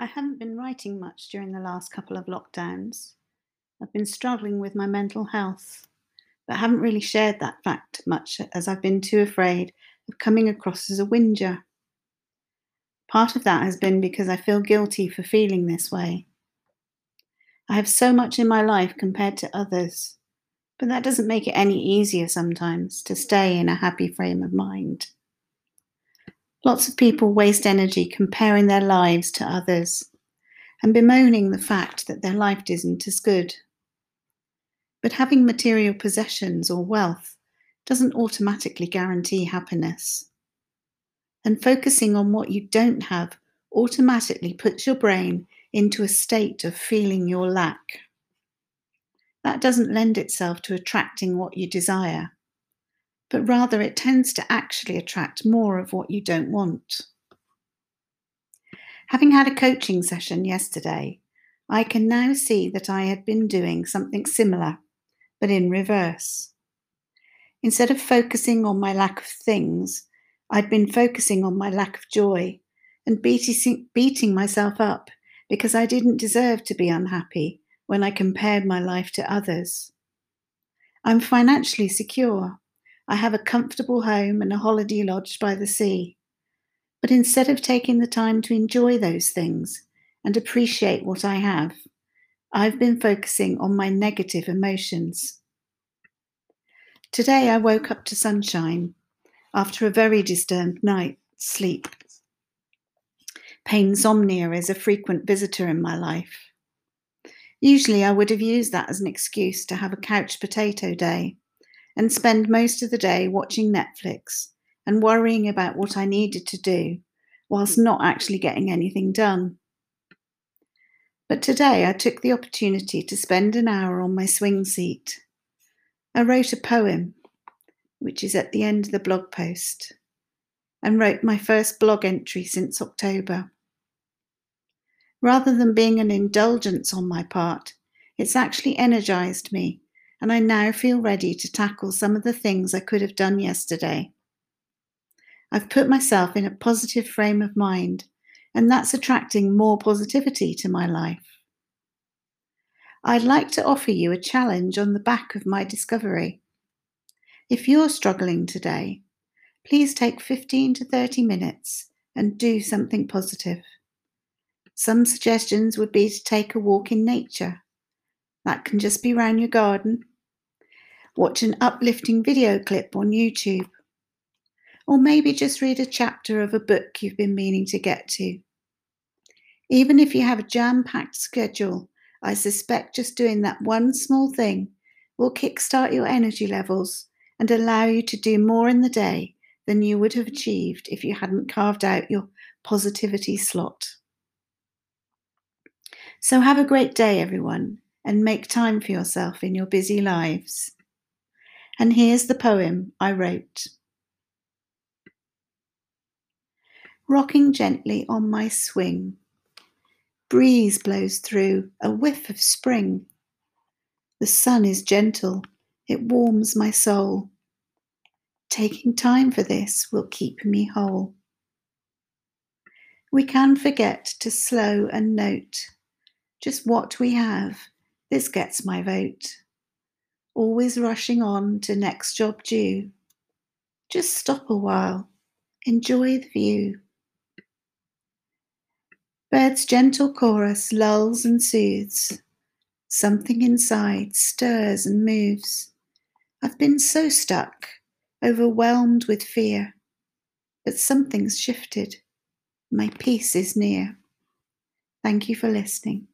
I haven't been writing much during the last couple of lockdowns. I've been struggling with my mental health, but haven't really shared that fact much as I've been too afraid of coming across as a whinger. Part of that has been because I feel guilty for feeling this way. I have so much in my life compared to others, but that doesn't make it any easier sometimes to stay in a happy frame of mind. Lots of people waste energy comparing their lives to others and bemoaning the fact that their life isn't as good. But having material possessions or wealth doesn't automatically guarantee happiness. And focusing on what you don't have automatically puts your brain into a state of feeling your lack. That doesn't lend itself to attracting what you desire but rather it tends to actually attract more of what you don't want. Having had a coaching session yesterday, I can now see that I had been doing something similar, but in reverse. Instead of focusing on my lack of things, I'd been focusing on my lack of joy and beating, myself up because I didn't deserve to be unhappy when I compared my life to others. I'm financially secure, I have a comfortable home and a holiday lodge by the sea. But instead of taking the time to enjoy those things and appreciate what I have, I've been focusing on my negative emotions. Today I woke up to sunshine after a very disturbed night's sleep. Painsomnia is a frequent visitor in my life. Usually I would have used that as an excuse to have a couch potato day and spend most of the day watching Netflix and worrying about what I needed to do, whilst not actually getting anything done. But today I took the opportunity to spend an hour on my swing seat. I wrote a poem, which is at the end of the blog post, and wrote my first blog entry since October. Rather than being an indulgence on my part, it's actually energized me and I now feel ready to tackle some of the things I could have done yesterday. I've put myself in a positive frame of mind, and that's attracting more positivity to my life. I'd like to offer you a challenge on the back of my discovery. If you're struggling today, please take 15 to 30 minutes and do something positive. Some suggestions would be to take a walk in nature. That can just be around your garden watch an uplifting video clip on YouTube, or maybe just read a chapter of a book you've been meaning to get to. Even if you have a jam packed schedule, I suspect just doing that one small thing will kickstart your energy levels and allow you to do more in the day than you would have achieved if you hadn't carved out your positivity slot. So, have a great day, everyone, and make time for yourself in your busy lives. And here's the poem I wrote Rocking gently on my swing, breeze blows through, a whiff of spring. The sun is gentle, it warms my soul. Taking time for this will keep me whole. We can forget to slow and note just what we have. This gets my vote always rushing on to next job due. Just stop a while, enjoy the view. Bird's gentle chorus lulls and soothes. Something inside stirs and moves. I've been so stuck, overwhelmed with fear, but something's shifted. My peace is near. Thank you for listening.